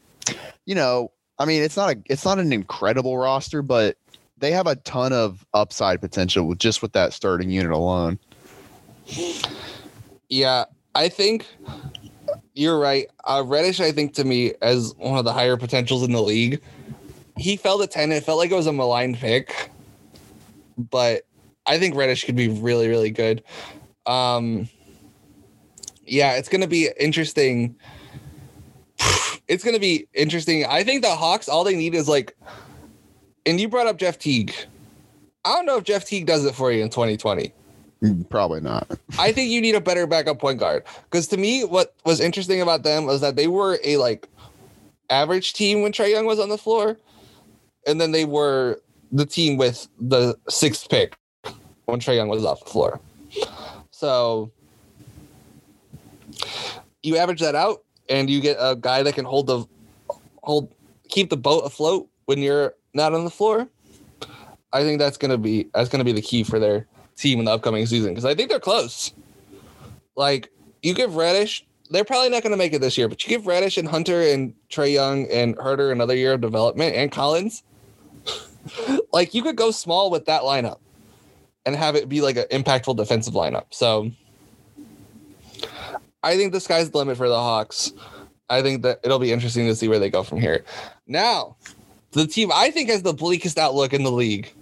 you know, I mean, it's not a, it's not an incredible roster, but they have a ton of upside potential with just with that starting unit alone. Yeah, I think you're right. Uh, Reddish, I think to me, as one of the higher potentials in the league, he fell to 10. It felt like it was a maligned pick, but I think Reddish could be really, really good. Um, yeah, it's going to be interesting. It's going to be interesting. I think the Hawks, all they need is like, and you brought up Jeff Teague. I don't know if Jeff Teague does it for you in 2020. Mm, Probably not. I think you need a better backup point guard. Because to me, what was interesting about them was that they were a like average team when Trae Young was on the floor, and then they were the team with the sixth pick when Trae Young was off the floor. So you average that out, and you get a guy that can hold the hold keep the boat afloat when you're not on the floor. I think that's gonna be that's gonna be the key for their team in the upcoming season because I think they're close. Like you give Reddish, they're probably not to make it this year, but you give Reddish and Hunter and Trae Young and Huerter another year of development and Collins. like you could go small with that lineup and have it be like an impactful defensive lineup. So I think the sky's the limit for the Hawks. I think that it'll be interesting to see where they go from here. Now, the team I think has the bleakest outlook in the league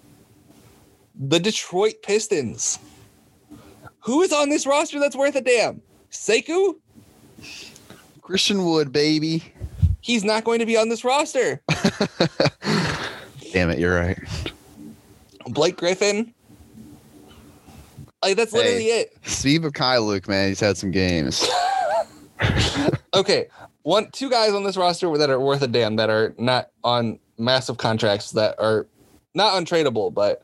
the Detroit Pistons. Who is on this roster that's worth a damn? Sekou? Christian Wood, baby. He's not going to be on this roster. Damn it, you're right. Blake Griffin? Like that's literally it. Steve Luke, man, he's had some games. Okay, one, two guys on this roster that are worth a damn that are not on massive contracts that are not untradeable, but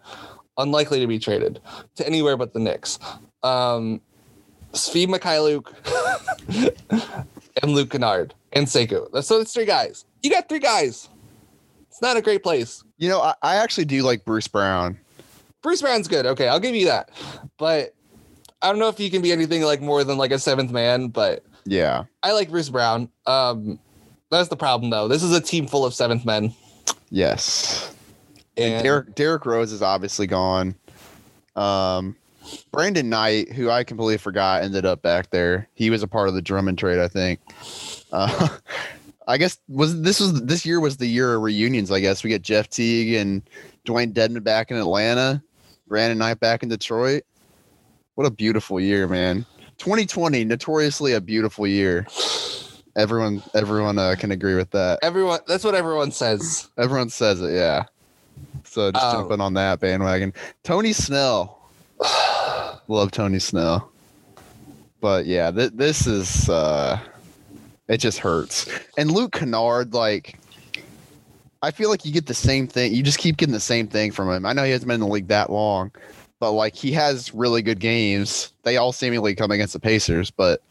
unlikely to be traded to anywhere but the Knicks. Um, Svi Mykhailiuk and Luke Kennard and Sekou. That's so that's three guys. You got three guys. It's not a great place. You know, I, I actually do like Bruce Brown. Bruce Brown's good. Okay, I'll give you that. But I don't know if he can be anything like more than like a seventh man, but Yeah. I like Bruce Brown. Um, that's the problem though. This is a team full of seventh men. Yes. And And Derrick Derrick Rose is obviously gone. Um, Brandon Knight, who I completely forgot, ended up back there. He was a part of the Drummond trade, I think. Uh, I guess was this was this year was the year of reunions. I guess we get Jeff Teague and Dewayne Dedmon back in Atlanta, Brandon Knight back in Detroit. What a beautiful year, man! 2020, notoriously a beautiful year. Everyone, everyone uh, can agree with that. everyone that's what everyone says. Everyone says it, yeah. So just Um, jumping on that bandwagon. Tony Snell. Love Tony Snell. But yeah, th- this is uh it just hurts. And Luke Kennard, like I feel like you get the same thing. You just keep getting the same thing from him. I know he hasn't been in the league that long, but like he has really good games. They all seemingly come against the Pacers, but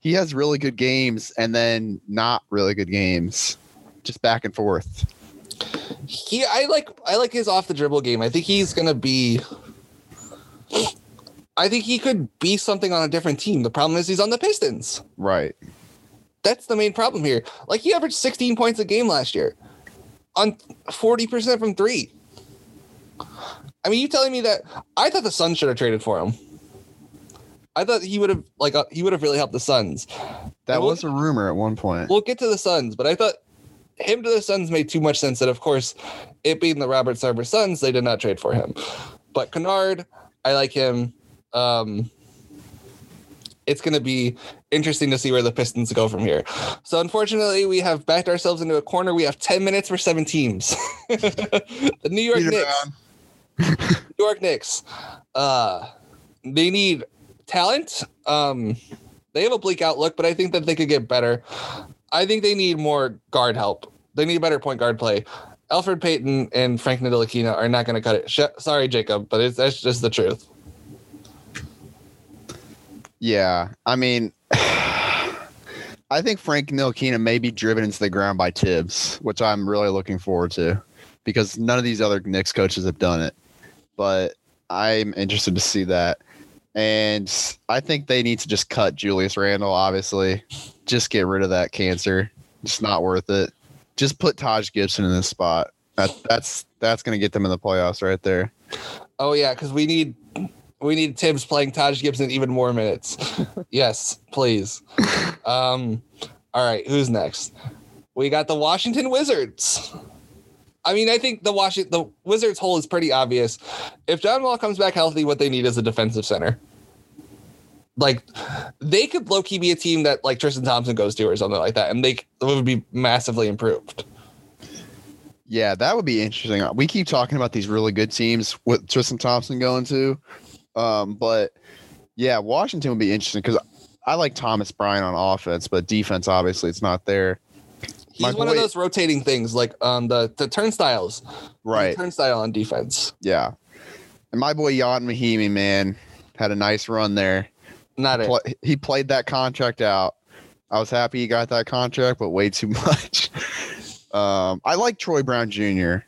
he has really good games and then not really good games. Just back and forth. He, I like, I like his off the dribble game. I think he's gonna be. I think he could be something on a different team. The problem is he's on the Pistons. Right. That's the main problem here. Like he averaged 16 points a game last year on 40% from three. I mean, you telling me that I thought the Suns should have traded for him. I thought he would have like uh, he would have really helped the Suns. That we'll, was a rumor at one point. We'll get to the Suns, but I thought him to the Suns made too much sense. That of course, it being the Robert Sarver Suns, they did not trade for him. But Kennard, I like him. Um, it's going to be interesting to see where the Pistons go from here. So, unfortunately, we have backed ourselves into a corner. We have 10 minutes for seven teams. the New York Peter Knicks. New York Knicks. Uh, they need talent. Um, they have a bleak outlook, but I think that they could get better. I think they need more guard help. They need better point guard play. Elfrid Payton and Frank Ntilikina are not going to cut it. Sh- sorry, Jacob, but it's that's just the truth. Yeah, I mean, I think Frank Ntilikina may be driven into the ground by Thibs, which I'm really looking forward to, because none of these other Knicks coaches have done it. But I'm interested to see that, and I think they need to just cut Julius Randle. Obviously, just get rid of that cancer. It's not worth it. Just put Taj Gibson in this spot. That, that's that's going to get them in the playoffs right there. Oh yeah, because we need we need Thibs playing Taj Gibson even more minutes. yes, please. Um, all right, who's next? We got the Washington Wizards. I mean, I think the Washington the Wizards hole is pretty obvious. If John Wall comes back healthy, what they need is a defensive center. Like they could low key be a team that like Tristan Thompson goes to or something like that, and they would be massively improved. Yeah, that would be interesting. We keep talking about these really good teams with Tristan Thompson going to, um, but yeah, Washington would be interesting because I like Thomas Bryant on offense, but defense obviously it's not there. He's My one boy, of those rotating things, like um the the turnstiles, right? Turnstile on defense. Yeah, and my boy Ian Mahinmi, man, had a nice run there. Not he, it. he played that contract out. I was happy he got that contract, but way too much. Um, I like Troy Brown Jr.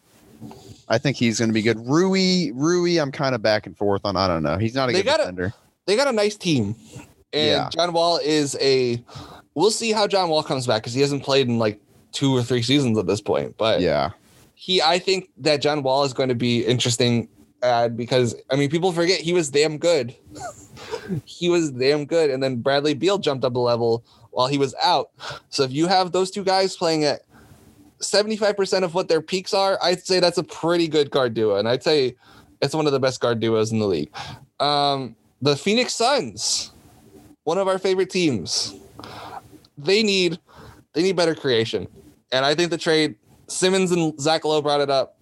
I think he's going to be good. Rui, Rui, I'm kind of back and forth on. I don't know. He's not a they good got defender. A, they got a nice team, and yeah. John Wall is a. We'll see how John Wall comes back because he hasn't played in like two or three seasons at this point. But yeah, he. I think that John Wall is going to be interesting. Add because I mean people forget he was damn good. he was damn good, and then Bradley Beal jumped up a level while he was out. So if you have those two guys playing at 75% of what their peaks are, I'd say that's a pretty good guard duo. And I'd say it's one of the best guard duos in the league. Um, the Phoenix Suns, one of our favorite teams, they need they need better creation. And I think the trade, Simmons and Zach Lowe brought it up.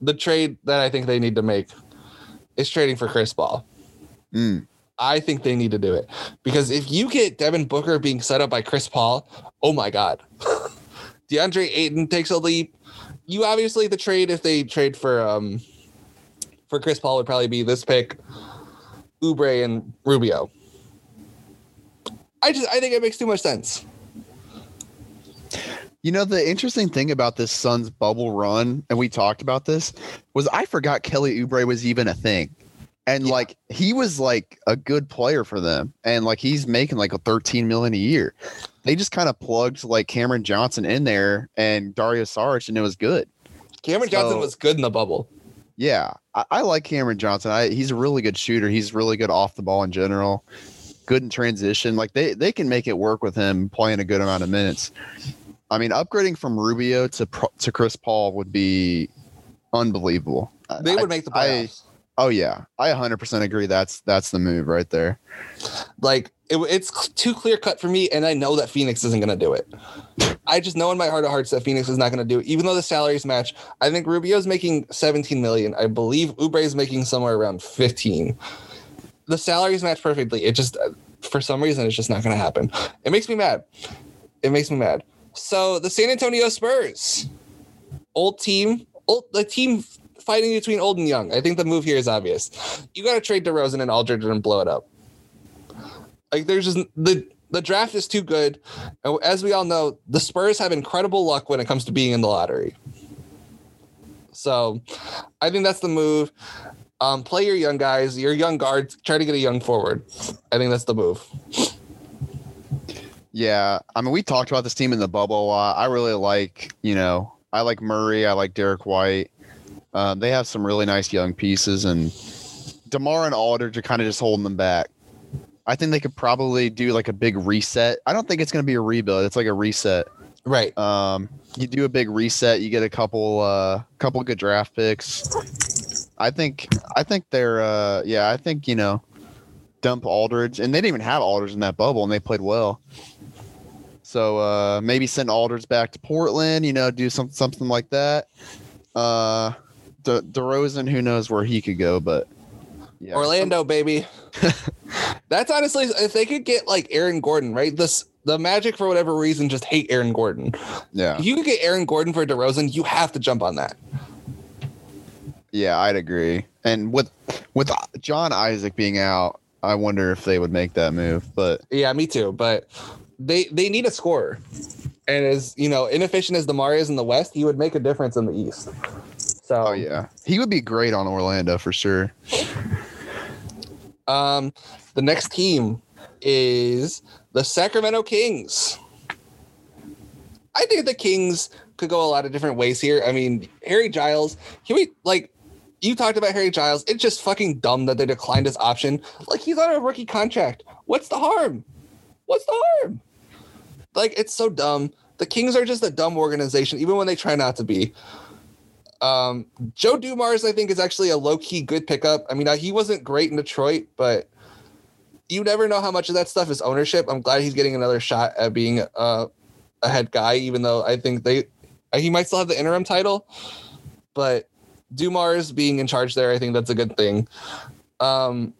The trade that I think they need to make is trading for Chris Paul. Mm. I think they need to do it because if you get Devin Booker being set up by Chris Paul, oh my God. DeAndre Ayton takes a leap. You obviously the trade if they trade for um for Chris Paul would probably be this pick, Oubre and Rubio. I just I think it makes too much sense. You know the interesting thing about this Suns bubble run, and we talked about this, was I forgot Kelly Oubre was even a thing and yeah. like he was like a good player for them. And like he's making like a 13 million a year. They just kind of plugged like cameron johnson in there and dario saric and it was good. Cameron so, johnson was good in the bubble. Yeah. I, I, like cameron johnson. I, he's a really good shooter. He's really good off the ball in general. Good in transition. Like they they can make it work with him playing a good amount of minutes. I mean upgrading from rubio to to chris paul would be unbelievable. They would make the playoffs Oh yeah, I 100% agree. That's that's the move right there. Like it, it's too clear cut for me, and I know that Phoenix isn't going to do it. I just know in my heart of hearts that Phoenix is not going to do it, even though the salaries match. I think Rubio's making 17 million. I believe Oubre is making somewhere around 15. the salaries match perfectly. It just for some reason it's just not going to happen. It makes me mad. It makes me mad. So the San Antonio Spurs, old team, old the team fighting between old and young. I think the move here is obvious. You got to trade DeRozan and Aldridge and blow it up. Like there's just the the draft is too good. And as we all know, the Spurs have incredible luck when it comes to being in the lottery. So I think that's the move. Um, play your young guys, your young guards, try to get a young forward. I think that's the move. Yeah, I mean, we talked about this team in the bubble a lot. I really like, you know, I like Murray. I like Derrick White. Um, they have some really nice young pieces, and Demar and Aldridge are kind of just holding them back. I think they could probably do like a big reset. I don't think it's going to be a rebuild. It's like a reset. Right. Um, you do a big reset. You get a couple, uh, couple good draft picks. I think, I think they're, uh, yeah, I think you know, dump Aldridge, and they didn't even have Aldridge in that bubble, and they played well. So uh, maybe send Aldridge back to Portland. You know, do some something like that. Uh, De- DeRozan, who knows where he could go, but yeah, Orlando, um, baby. That's honestly, if they could get like Aaron Gordon, right? This the Magic for whatever reason just hate Aaron Gordon. Yeah, if you could get Aaron Gordon for DeRozan, you have to jump on that. Yeah, I'd agree. And with with John Isaac being out, I wonder if they would make that move. But yeah, me too. But they they need a scorer, and as you know, inefficient as Demar is in the West, he would make a difference in the East. So oh yeah, he would be great on Orlando for sure. Um, the next team is the Sacramento Kings. I think the Kings could go a lot of different ways here. I mean, Harry Giles, can we like you talked about Harry Giles? It's just fucking dumb that they declined his option. Like he's on a rookie contract. What's the harm? What's the harm? Like it's so dumb. The Kings are just a dumb organization, even when they try not to be. Um, Joe Dumars, I think, is actually a low key good pickup. I mean, he wasn't great in Detroit, but you never know how much of that stuff is ownership. I'm glad he's getting another shot at being a, a head guy, even though I think they he might still have the interim title. But Dumars being in charge there, I think that's a good thing. Um,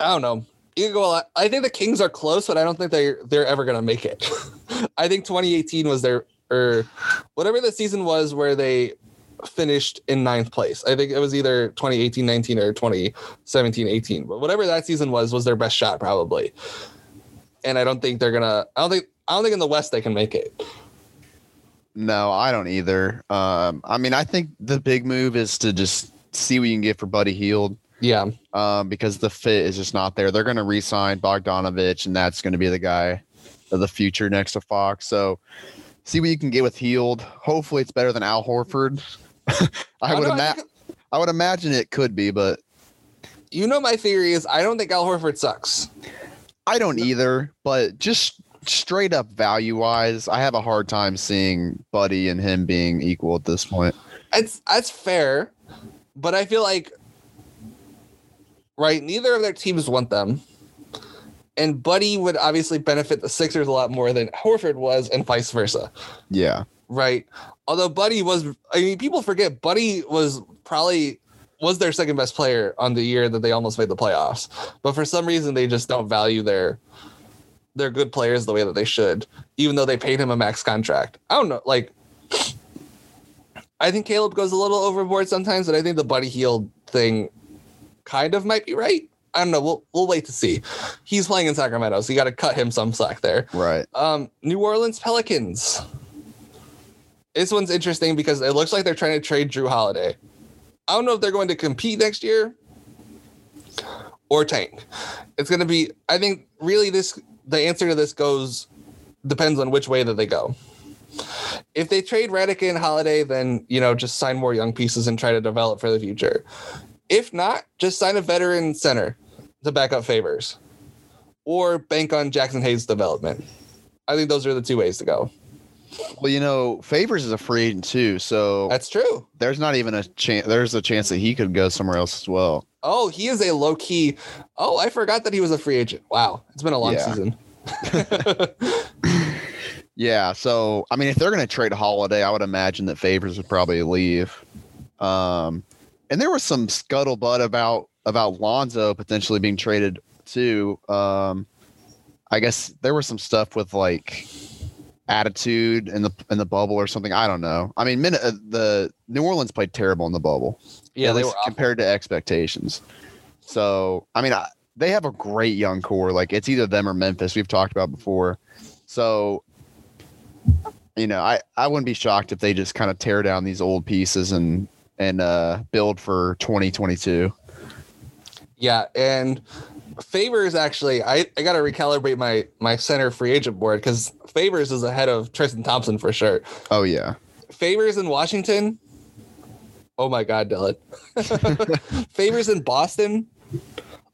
I don't know. You go a lot. I think the Kings are close, but I don't think they're they're ever gonna make it. I think 2018 was their or whatever the season was where they finished in ninth place. I think it was either 2018 19 or 2017 18. But whatever that season was, was their best shot probably. And I don't think they're gonna. I don't think. I don't think in the West they can make it. No, I don't either. Um, I mean, I think the big move is to just see what you can get for Buddy Hield. Yeah. Um, because the fit is just not there. They're going to re-sign Bogdanovic, and that's going to be the guy of the future next to Fox. So see what you can get with Hield. Hopefully, it's better than Al Horford. I, would imagine. I would imagine it could be, but you know my theory is I don't think Al Horford sucks. I don't either, but just straight up value wise, I have a hard time seeing Buddy and him being equal at this point. It's that's fair, but I feel like right, neither of their teams want them and Buddy would obviously benefit the Sixers a lot more than Horford was, and vice versa. Yeah. Right. Although Buddy was, I mean, people forget Buddy was probably was their second best player on the year that they almost made the playoffs. But for some reason, they just don't value their their good players the way that they should, even though they paid him a max contract. I don't know, like. I think Caleb goes a little overboard sometimes, but I think the Buddy Hield thing kind of might be right. I don't know. We'll we'll wait to see. He's playing in Sacramento, so you got to cut him some slack there. Right. Um, New Orleans Pelicans. This one's interesting because it looks like they're trying to trade Jrue Holiday. I don't know if they're going to compete next year or tank. It's going to be. I think really this the answer to this goes depends on which way that they go. If they trade Redick and Holiday, then you know just sign more young pieces and try to develop for the future. If not, just sign a veteran center to back up favors or bank on Jaxson Hayes' development. I think those are the two ways to go. Well, you know, Favors is a free agent too, so that's true. There's not even a chance. There's a chance that he could go somewhere else as well. Oh, he is a low key. Oh, I forgot that he was a free agent. Wow, it's been a long yeah. season. yeah, so I mean, if they're going to trade Holiday, I would imagine that Favors would probably leave. Um, and there was some scuttlebutt about about Lonzo potentially being traded too. Um, I guess there was some stuff with like attitude in the in the bubble or something. I don't know. I mean, Min- uh, the New Orleans played terrible in the bubble. Yeah, they were awful. compared to expectations. So, I mean, I, they have a great young core. Like it's either them or Memphis. We've talked about before. So, you know, I I wouldn't be shocked if they just kind of tear down these old pieces and and uh build for 2022. Yeah, and Favors actually, I, I got to recalibrate my my center free agent board because Favors is ahead of Tristan Thompson for sure. Oh yeah. Favors in Washington. Oh my God, Dylan. Favors in Boston.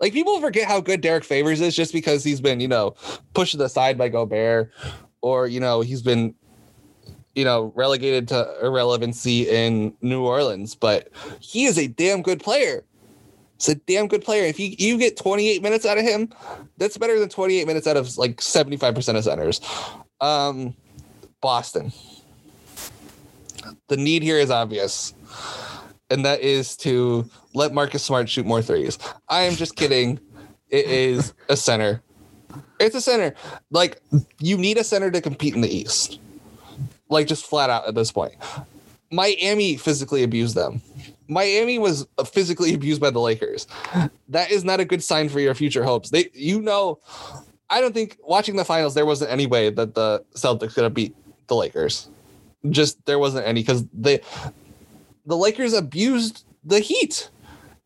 Like people forget how good Derrick Favors is just because he's been, you know, pushed aside the side by Gobert, or you know, he's been, you know, relegated to irrelevancy in New Orleans. But he is a damn good player. It's a damn good player. If you, you get 28 minutes out of him, that's better than 28 minutes out of like 75% of centers. Um, Boston. The need here is obvious, and that is to let Marcus Smart shoot more threes. I am just kidding. It is a center. It's a center. Like you need a center to compete in the East. Like just flat out at this point. Miami physically abused them. Miami was uh, physically abused by the Lakers. That is not a good sign for your future hopes. They, you know, I don't think watching the finals there wasn't any way that the Celtics could have beat the Lakers. Just there wasn't any because they, the Lakers abused the Heat,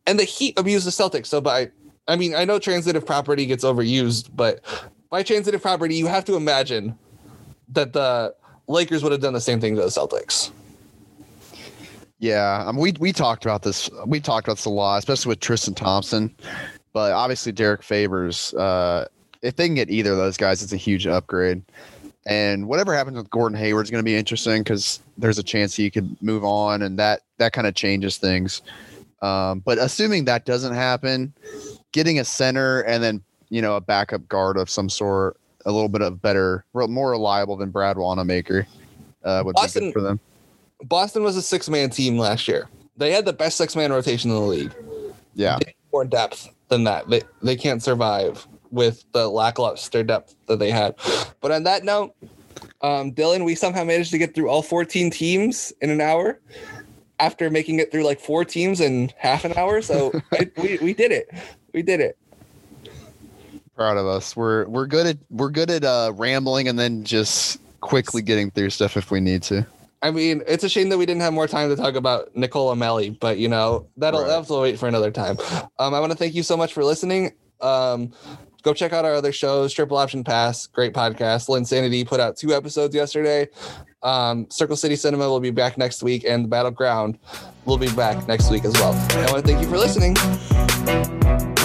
and the Heat abused the Celtics. So by, I mean, I know transitive property gets overused, but by transitive property, you have to imagine that the Lakers would have done the same thing to the Celtics. Yeah, I mean, we we talked about this. We talked about this a lot, especially with Tristan Thompson. But obviously, Derrick Favors. Uh, if they can get either of those guys, it's a huge upgrade. And whatever happens with Gordon Hayward is going to be interesting because there's a chance he could move on, and that that kind of changes things. Um, but assuming that doesn't happen, getting a center and then you know a backup guard of some sort, a little bit of better, more reliable than Brad Wanamaker, uh, would be good for them. Boston was a six man team last year. They had the best six man rotation in the league. Yeah. More depth than that. They they can't survive with the lackluster depth that they had. But on that note, um, Dylan, we somehow managed to get through all 14 teams in an hour after making it through like four teams in half an hour. So I, we, we did it. We did it. proud of us. We're we're good at we're good at uh, rambling and then just quickly getting through stuff if we need to. I mean, it's a shame that we didn't have more time to talk about Nicola Melli, but you know, that'll, Right. that'll have to wait for another time. Um, I want to thank you so much for listening. Um, go check out our other shows, Triple Option Pass, great podcast. Linsanity put out two episodes yesterday. Um, Circle City Cinema will be back next week, and The Battleground will be back next week as well. I want to thank you for listening.